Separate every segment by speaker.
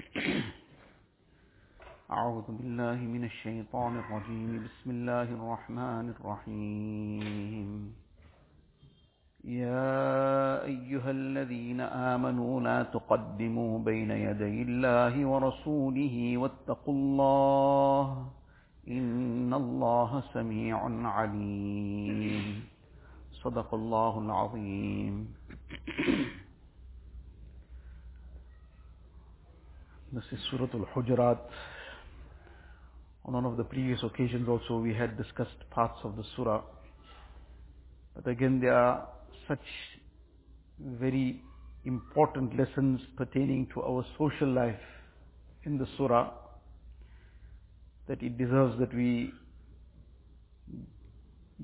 Speaker 1: أعوذ بالله من الشيطان الرجيم. بسم الله الرحمن الرحيم. يا أيها الذين آمنوا لا تقدموا بين يدي الله ورسوله واتقوا الله إن الله سميع عليم. صدق الله العظيم. This is Surah Al-Hujurat. On one of the previous occasions also we had discussed parts of the surah. But again there are such very important lessons pertaining to our social life in the surah that it deserves that we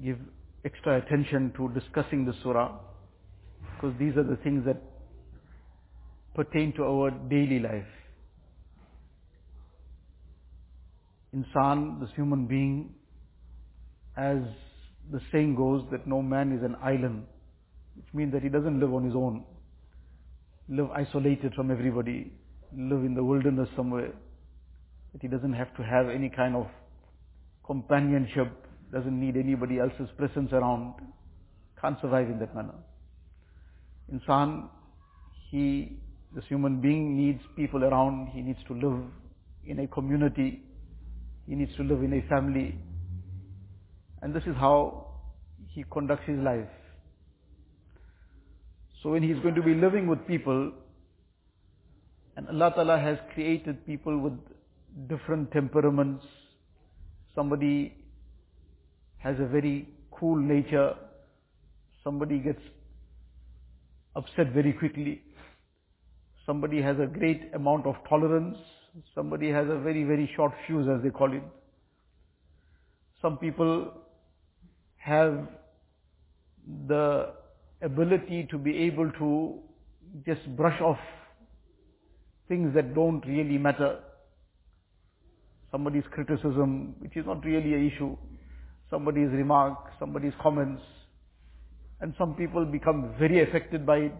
Speaker 1: give extra attention to discussing the surah because these are the things that pertain to our daily life. Insan, this human being, as the saying goes, that no man is an island, which means that he doesn't live on his own, live isolated from everybody, live in the wilderness somewhere, that he doesn't have to have any kind of companionship, doesn't need anybody else's presence around, can't survive in that manner. Insan, he, this human being needs people around, he needs to live in a community, he needs to live in a family. And this is how he conducts his life. So when he's going to be living with people, and Allah Ta'ala has created people with different temperaments, somebody has a very cool nature, somebody gets upset very quickly, somebody has a great amount of tolerance, somebody has a very, very short fuse as they call it. Some people have the ability to be able to just brush off things that don't really matter. Somebody's criticism, which is not really an issue, somebody's remark, somebody's comments, and some people become very affected by it.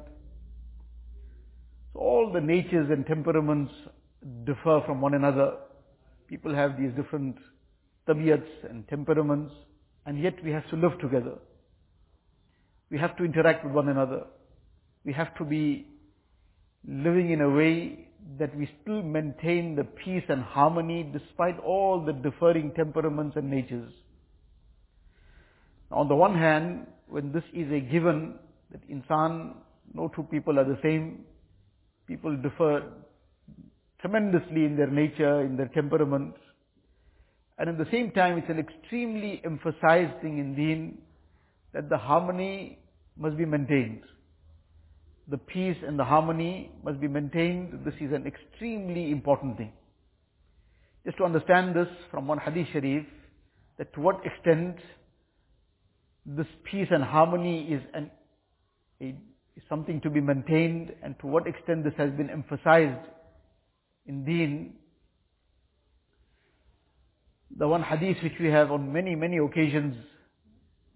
Speaker 1: So all the natures and temperaments differ from one another. People have these different tabiyats and temperaments, and yet we have to live together. We have to interact with one another. We have to be living in a way that we still maintain the peace and harmony despite all the differing temperaments and natures. On the one hand, when this is a given, that insan, no two people are the same, people differ tremendously in their nature, in their temperament, and at the same time it's an extremely emphasized thing in deen that the harmony must be maintained. The peace and the harmony must be maintained. This is an extremely important thing. Just to understand this from one hadith sharif, that to what extent this peace and harmony is, an, a, is something to be maintained and to what extent this has been emphasized in deen. The one hadith which we have on many, many occasions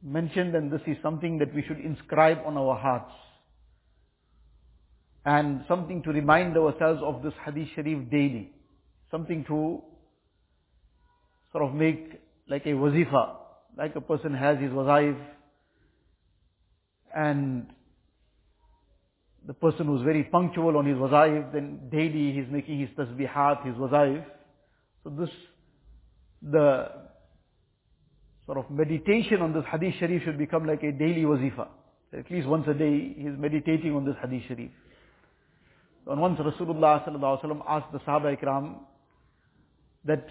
Speaker 1: mentioned and this is something that we should inscribe on our hearts. And something to remind ourselves of this hadith sharif daily. Something to sort of make like a wazifa, like a person has his wazaif and the person who's very punctual on his wazaif, then daily he's making his tasbihat, his wazaif. So this, the sort of meditation on this hadith sharif should become like a daily wazifa. At least once a day he is meditating on this hadith sharif. And once Rasulullah sallallahu alaihi wasallam asked the Sahaba ikram that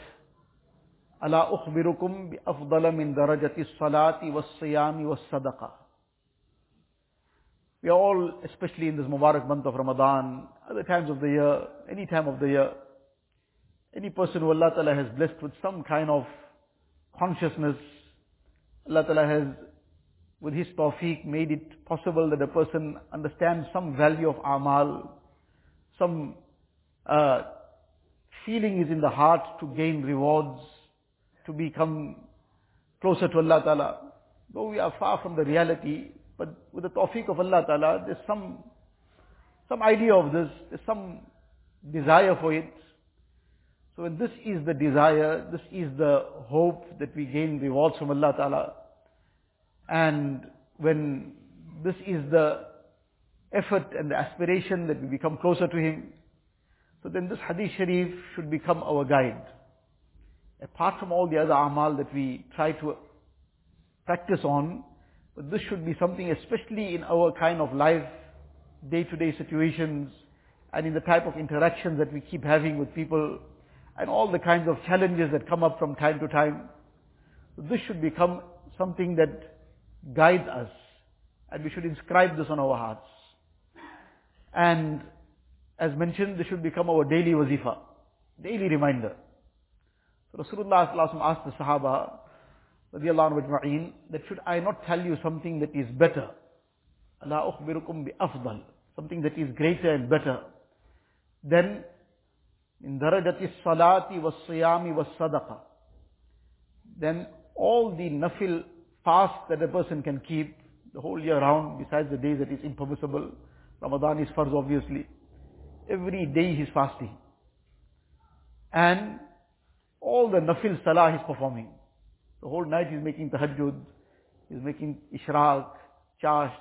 Speaker 1: ألا أخبركم بأفضل من درجة الصلاة والصيام والصدقة we are all, especially in this Mubarak month of Ramadan, other times of the year, any time of the year, any person who Allah Ta'ala has blessed with some kind of consciousness, Allah Ta'ala has, with His tawfiq, made it possible that a person understands some value of amal, some uh, feeling is in the heart to gain rewards, to become closer to Allah Ta'ala. Though we are far from the reality, but with the tawfiq of Allah Ta'ala, there's some, some idea of this, there's some desire for it. So when this is the desire, this is the hope that we gain rewards from Allah Ta'ala. And when this is the effort and the aspiration that we become closer to Him, so then this hadith sharif should become our guide. Apart from all the other amal that we try to practice on, but this should be something especially in our kind of life, day-to-day situations, and in the type of interactions that we keep having with people, and all the kinds of challenges that come up from time to time. This should become something that guides us, and we should inscribe this on our hearts. And as mentioned, this should become our daily wazifa, daily reminder. So Rasulullah asked the Sahaba, that should I not tell you something that is better? La ukhbirukum bi afdal. Something that is greater and better. Then, in was siyami was sadaqa. Then all the nafil fast that a person can keep the whole year round, besides the days that is impermissible. Ramadan is farz obviously. Every day he's fasting. And all the nafil salah he's performing. The whole night he's making tahajjud, he's making ishraq, chasht,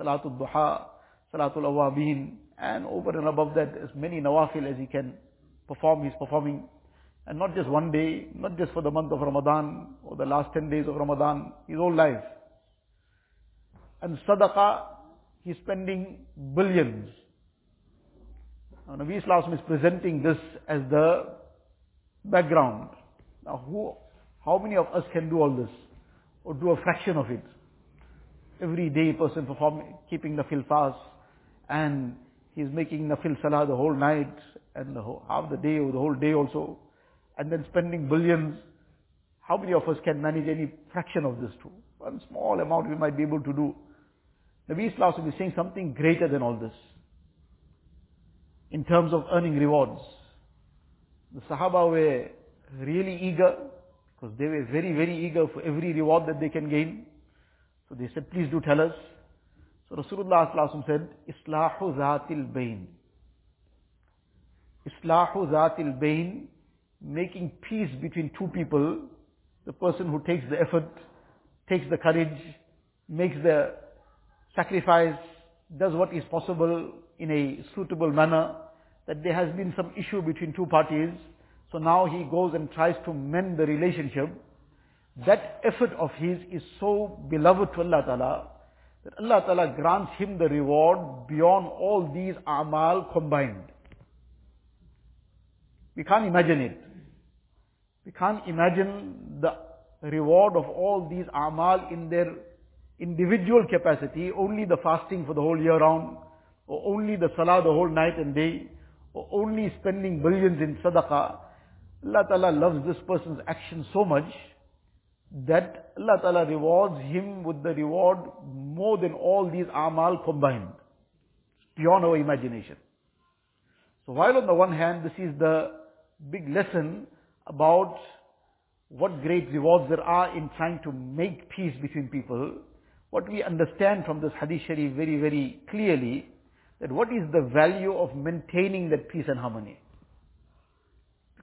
Speaker 1: salatul duha, salatul awabin, and over and above that as many nawafil as he can perform, he's performing. And not just one day, not just for the month of Ramadan or the last 10 days of Ramadan, his whole life. And sadaqah, he's spending billions. Now Nabi Islam is presenting this as the background. Now who, how many of us can do all this? Or do a fraction of it? Every day person performing, keeping the fil fast, and he's making the fil salah the whole night, and the whole, half the day or the whole day also, and then spending billions. How many of us can manage any fraction of this too? One small amount we might be able to do. Nabi Islam is saying something greater than all this. In terms of earning rewards. The Sahaba were really eager, because they were very, very eager for every reward that they can gain. So they said, please do tell us. So Rasulullah said, Islahu Zatil Bain. Islahu Zatil Bain, making peace between two people, the person who takes the effort, takes the courage, makes the sacrifice, does what is possible in a suitable manner, that there has been some issue between two parties, so now he goes and tries to mend the relationship. That effort of his is so beloved to Allah Ta'ala, that Allah Ta'ala grants him the reward beyond all these amal combined. We can't imagine it. We can't imagine the reward of all these amal in their individual capacity, only the fasting for the whole year round, or only the salah the whole night and day, or only spending billions in sadaqah. Allah Ta'ala loves this person's action so much that Allah Ta'ala rewards him with the reward more than all these amal combined. Beyond our imagination. So while on the one hand this is the big lesson about what great rewards there are in trying to make peace between people, what we understand from this hadith sharif very, very clearly, that what is the value of maintaining that peace and harmony.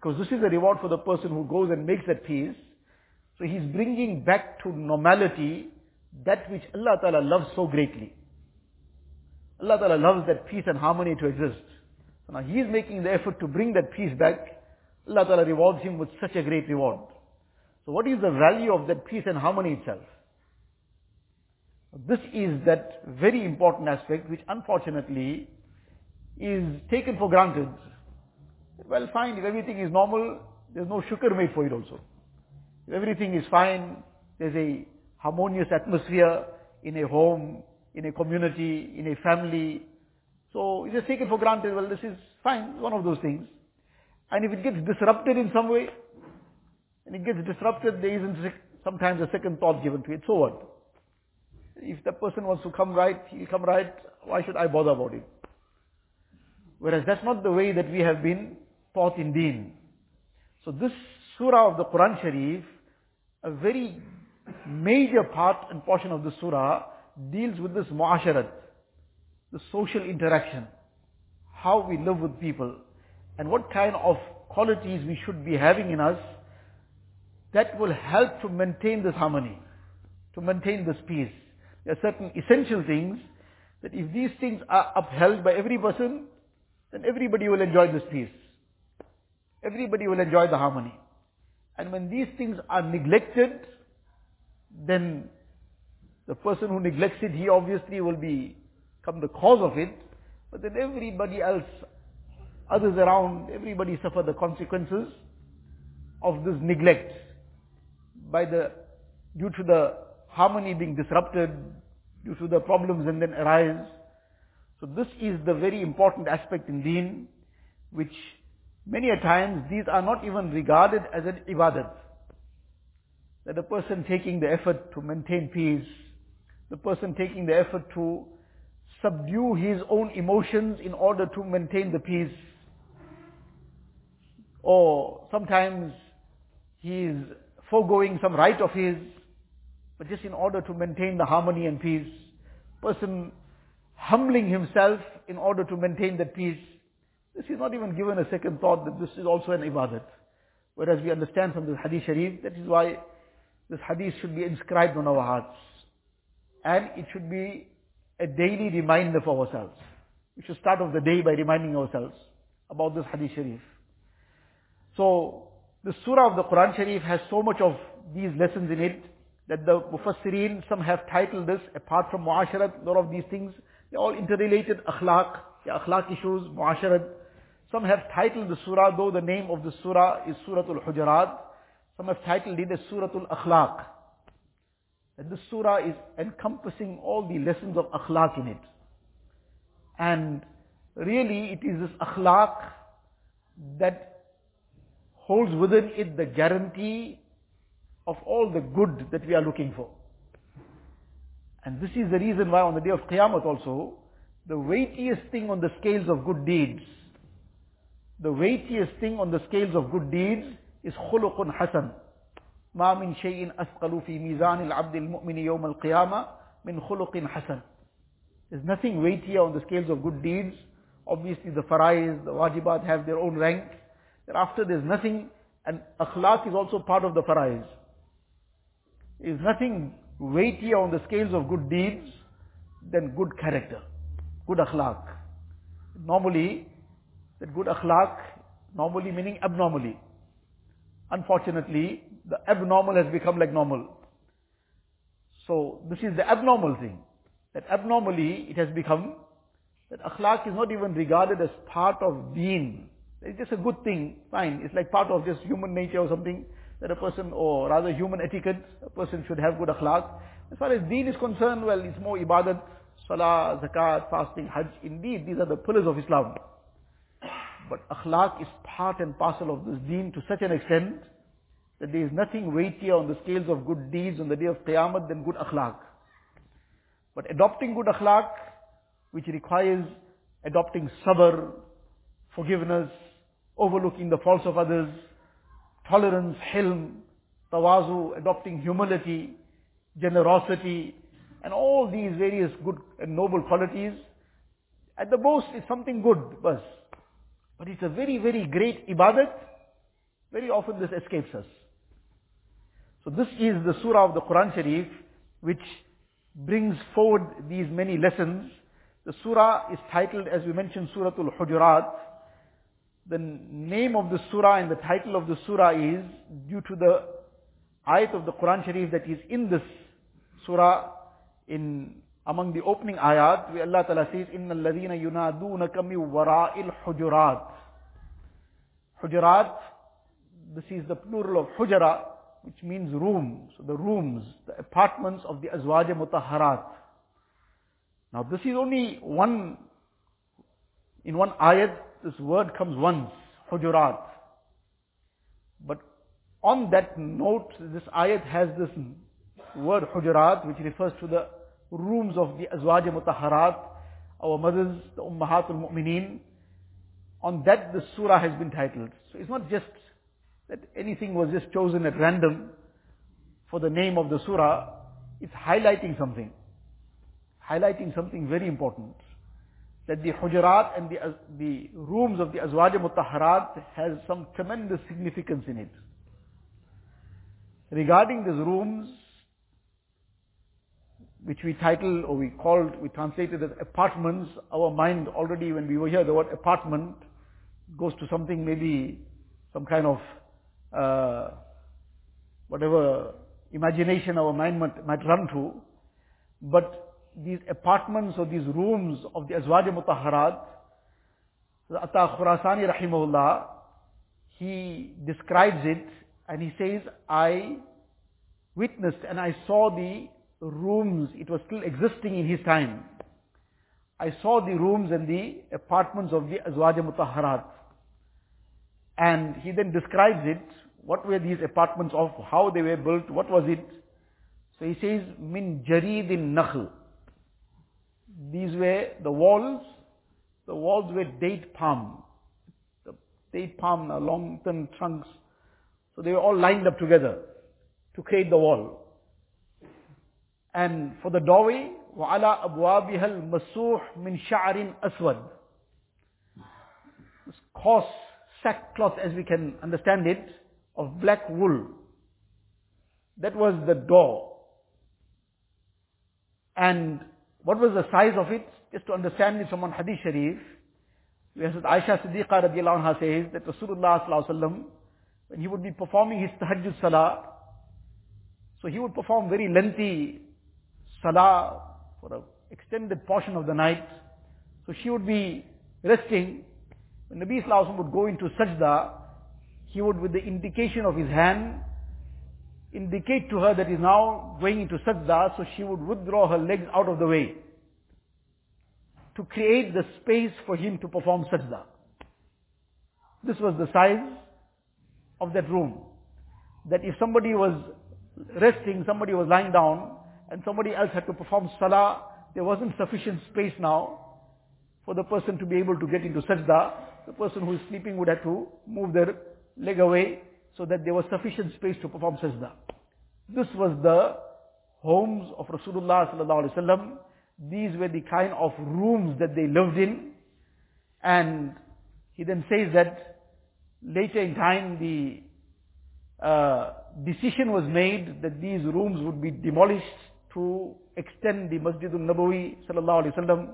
Speaker 1: Because this is a reward for the person who goes and makes that peace. So he's bringing back to normality that which Allah Ta'ala loves so greatly. Allah Ta'ala loves that peace and harmony to exist. So now he's making the effort to bring that peace back. Allah Ta'ala rewards him with such a great reward. So what is the value of that peace and harmony itself? This is that very important aspect which unfortunately is taken for granted. Well fine, if everything is normal, there's no shukr made for it also. If everything is fine, there's a harmonious atmosphere in a home, in a community, in a family. So it's just taken for granted, well this is fine, one of those things. And if it gets disrupted in some way, and it gets disrupted, there isn't sometimes a second thought given to it. So what? If the person wants to come right, he'll come right. Why should I bother about it? Whereas that's not the way that we have been taught in deen. So this surah of the Quran Sharif, a very major part and portion of the surah deals with this mu'asharat, the social interaction, how we live with people. and what kind of qualities we should be having in us that will help to maintain this harmony, to maintain this peace. There are certain essential things that if these things are upheld by every person, then everybody will enjoy this peace. Everybody will enjoy the harmony. And when these things are neglected, then the person who neglects it, he obviously will become the cause of it. But then everybody else, others around, everybody suffer the consequences of this neglect by the, due to the harmony being disrupted, due to the problems and then arise. So this is the very important aspect in deen, which many a times these are not even regarded as an ibadat. That a person taking the effort to maintain peace, the person taking the effort to subdue his own emotions in order to maintain the peace. Or sometimes he is foregoing some right of his, but just in order to maintain the harmony and peace. Person humbling himself in order to maintain that peace. This is not even given a second thought that this is also an ibadat. Whereas we understand from this hadith sharif, that is why this hadith should be inscribed on our hearts. And it should be a daily reminder for ourselves. We should start off the day by reminding ourselves about this hadith sharif. So, the surah of the Quran Sharif has so much of these lessons in it that the Mufassirin, some have titled this, apart from Muasharat, a lot of these things, they're all interrelated, akhlaq, the akhlaq issues, Muasharat. Some have titled the surah, though the name of the surah is Suratul Hujurat, some have titled it as Suratul Akhlaq. That this surah is encompassing all the lessons of akhlaq in it. And really it is this akhlaq that holds within it the guarantee of all the good that we are looking for. And this is the reason why on the day of Qiyamah also, the weightiest thing on the scales of good deeds, the weightiest thing on the scales of good deeds is khuluqun hasan. ما من شيء أثقل في ميزان العبد المؤمن يوم القيامة من خلق حسن. There's nothing weightier on the scales of good deeds. Obviously the farais, the wajibat have their own rank. Thereafter there's nothing, and akhlaq is also part of the farais. There's nothing weightier on the scales of good deeds than good character, good akhlaq. Normally, that good akhlaq, normally meaning abnormally. Unfortunately, the abnormal has become like normal. So this is the abnormal thing. That abnormally it has become that akhlaq is not even regarded as part of deen. It's just a good thing, fine. It's like part of just human nature or something that a person, or rather human etiquette, a person should have good akhlaq. As far as deen is concerned, well, it's more ibadat, salah, zakat, fasting, hajj. Indeed, these are the pillars of Islam. But akhlaq is part and parcel of this deen to such an extent that there is nothing weightier on the scales of good deeds on the day of Qiyamah than good akhlaq. But adopting good akhlaq, which requires adopting sabr, forgiveness, overlooking the faults of others, tolerance, hilm, tawazu, adopting humility, generosity, and all these various good and noble qualities, at the most it's something good, bas. But it's a very, very great ibadat. Very often this escapes us. So this is the surah of the Quran Sharif, which brings forward these many lessons. The surah is titled, as we mentioned, Suratul Hujurat. The name of the surah and the title of the surah is due to the ayat of the Quran Sharif that is in this surah in among the opening ayat where Allah Ta'ala says إِنَّ الَّذِينَ يُنَادُونَكَ مِنْ وَرَاءِ الْحُجُرَاتِ Hujurat, this is the plural of hujara, which means room. So the rooms, the apartments of the Azwaj Mutahharat. Now this is only one, in one ayat, this word comes once, hujurat. But on that note, this ayat has this word hujurat, which refers to the rooms of the Azwaj Mutahharat, our mothers, the Ummahatul Mu'mineen. On that the surah has been titled. So it's not just that anything was just chosen at random for the name of the surah. It's highlighting something. Highlighting something very important. that the hujurat and the, the rooms of the Azwaj Mutahharat has some tremendous significance in it. Regarding these rooms, which we titled or we called, we translated as apartments, our mind already when we were here, the word apartment goes to something maybe some kind of uh, whatever imagination our mind might, might run to. But these apartments or these rooms of the Azwaj Mutahharat, Atta Khurasani rahimahullah, he describes it and he says, I witnessed and I saw the rooms, it was still existing in his time. I saw the rooms and the apartments of the Azwaj Mutahharat. And he then describes it, what were these apartments of, how they were built, what was it. So he says, min jaridin nakhl. These were the walls, the walls were date palm. The date palm, long thin trunks. So they were all lined up together to create the wall. And for the doorway, وَعَلَى أَبْوَابِهَا الْمَسُوحِ مِنْ شَعْرٍ أَسْوَدٍ This coarse sackcloth as we can understand it, of black wool. That was the door. And what was the size of it? Just to understand it from one hadith sharif, where Aisha Siddiqa radiallahu anha says that Rasulullah sallallahu alaihi wasallam, when he would be performing his tahajjud salah, so he would perform very lengthy salah for an extended portion of the night. So she would be resting. When Nabi Sallallahu would go into sajda, he would with the indication of his hand indicate to her that he's now going into sajda, so she would withdraw her legs out of the way to create the space for him to perform sajda. This was the size of that room. That if somebody was resting, somebody was lying down, and somebody else had to perform salah, there wasn't sufficient space now for the person to be able to get into sajda. The person who is sleeping would have to move their leg away so that there was sufficient space to perform sajda. This was the homes of Rasulullah sallallahu alaihi wasallam. These were the kind of rooms that they lived in. And he then says that later in time the uh, decision was made that these rooms would be demolished to extend the Masjid al-Nabawi sallallahu alaihi wasallam,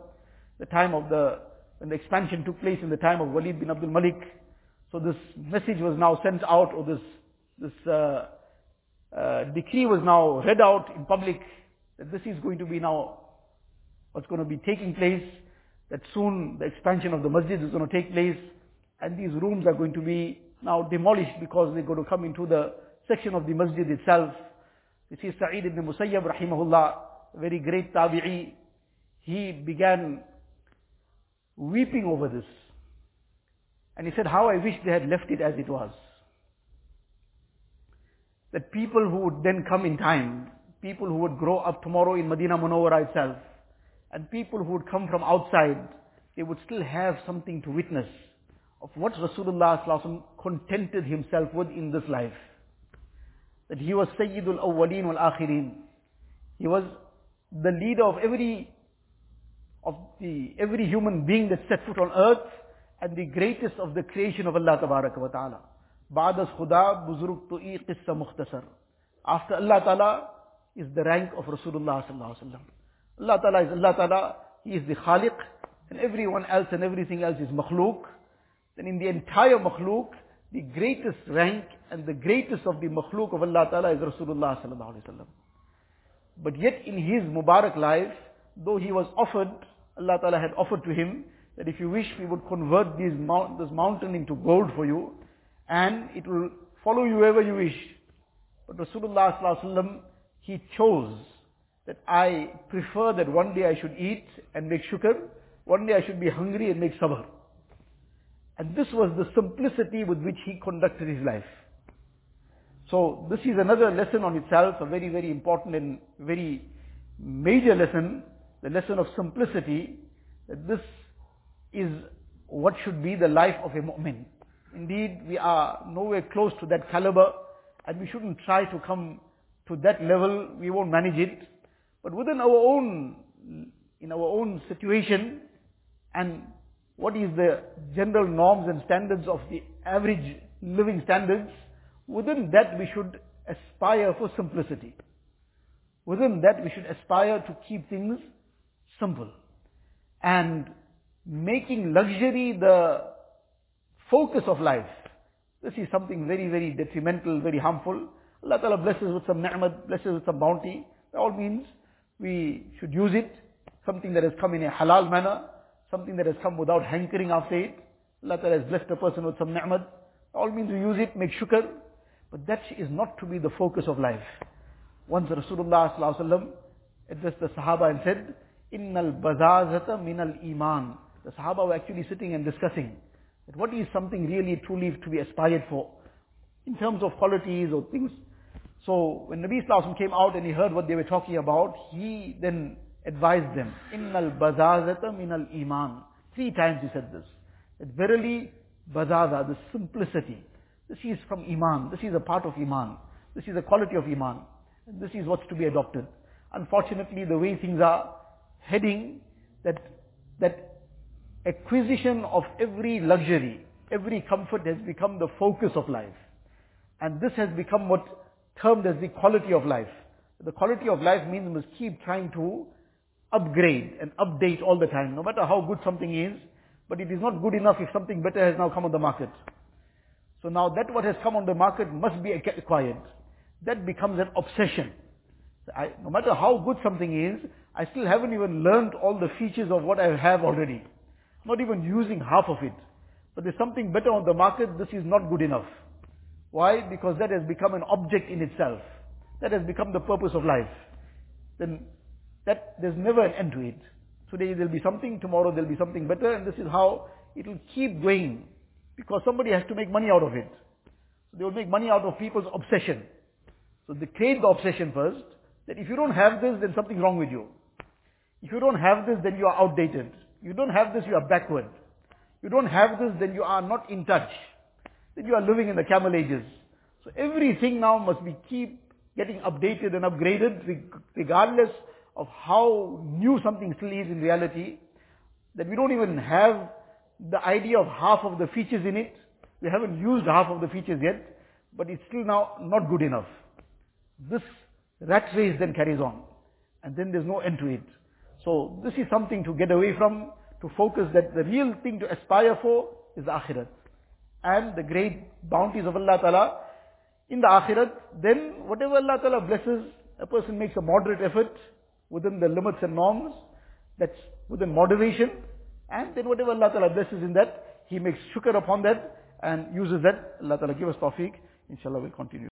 Speaker 1: the time of the, when the expansion took place in the time of Walid bin Abdul Malik. So this message was now sent out, or this, this uh, uh, decree was now read out in public, that this is going to be now what's going to be taking place, that soon the expansion of the masjid is going to take place, and these rooms are going to be now demolished because they're going to come into the section of the masjid itself. This is Sa'id ibn Musayyab rahimahullah, a very great tabi'i. He began weeping over this. And he said, how I wish they had left it as it was. That people who would then come in time, people who would grow up tomorrow in Medina Munawwara itself, and people who would come from outside, they would still have something to witness of what Rasulullah contented himself with in this life that he was Sayyidul Awwaleen wal Akhirin. He was the leader of every of the every human being that set foot on earth and the greatest of the creation of Allah Tabaraka wa Ta'ala. Ba'das Khuda Buzruk Tu'i Qissa Mukhtasar. After Allah Ta'ala is the rank of Rasulullah Sallallahu Alaihi Wasallam. Allah Ta'ala is Allah Ta'ala, He is the Khaliq and everyone else and everything else is Makhluk. Then in the entire Makhluk, the greatest rank and the greatest of the makhluk of Allah Ta'ala is Rasulullah Sallallahu Alaihi Wasallam. But yet in his Mubarak life, though he was offered, Allah Ta'ala had offered to him, that if you wish, we would convert these mount, this mountain into gold for you, and it will follow you wherever you wish. But Rasulullah Sallallahu Alaihi Wasallam, he chose that I prefer that one day I should eat and make shukr, one day I should be hungry and make sabr. And this was the simplicity with which he conducted his life. So this is another lesson on itself, a very, very important and very major lesson, the lesson of simplicity, that this is what should be the life of a mu'min. Indeed, we are nowhere close to that caliber, and we shouldn't try to come to that level, we won't manage it. But within our own, in our own situation, and what is the general norms and standards of the average living standards, within that we should aspire for simplicity. Within that we should aspire to keep things simple. And making luxury the focus of life. This is something very, very detrimental, very harmful. Allah Ta'ala blesses with some ni'mat, blesses with some bounty. That all means we should use it. Something that has come in a halal manner. Something that has come without hankering after it. Allah Ta'ala has blessed a person with some ni'mat. All means we use it, make shukr. But that is not to be the focus of life. Once Rasulullah Sallallahu addressed the Sahaba and said, Innal bazazata minal iman. The Sahaba were actually sitting and discussing that what is something really truly to be aspired for in terms of qualities or things. So when Nabi Sallallahu came out and he heard what they were talking about, he then advised them, Innal bazazata minal iman. Three times he said this. That verily, bazaza, the simplicity, this is from iman. This is a part of iman. This is a quality of iman. And this is what's to be adopted. Unfortunately, the way things are heading, that, that acquisition of every luxury, every comfort has become the focus of life. And this has become what termed as the quality of life. The quality of life means we must keep trying to upgrade and update all the time, no matter how good something is, but it is not good enough if something better has now come on the market. So now that what has come on the market must be acquired. That becomes an obsession. I, no matter how good something is, I still haven't even learned all the features of what I have already. Not even using half of it. But there's something better on the market, this is not good enough. Why? Because that has become an object in itself. That has become the purpose of life. Then that there's never an end to it. Today there'll be something, tomorrow there'll be something better, and this is how it will keep going. Because somebody has to make money out of it. So they will make money out of people's obsession. So they create the obsession first, that if you don't have this, then something's wrong with you. If you don't have this, then you are outdated. You don't have this, you are backward. You don't have this, then you are not in touch. Then you are living in the camel ages. So everything now must be keep getting updated and upgraded regardless of how new something still is in reality. That we don't even have the idea of half of the features in it. We haven't used half of the features yet, but it's still now not good enough. This rat race then carries on. And then there's no end to it. So this is something to get away from, to focus that the real thing to aspire for is the akhirat. And the great bounties of Allah Ta'ala in the akhirat, then whatever Allah Ta'ala blesses, a person makes a moderate effort within the limits and norms, that's within moderation, and then whatever Allah Ta'ala blesses in that, he makes shukr upon that and uses that. Allah Ta'ala give us tawfiq. Inshallah we'll continue.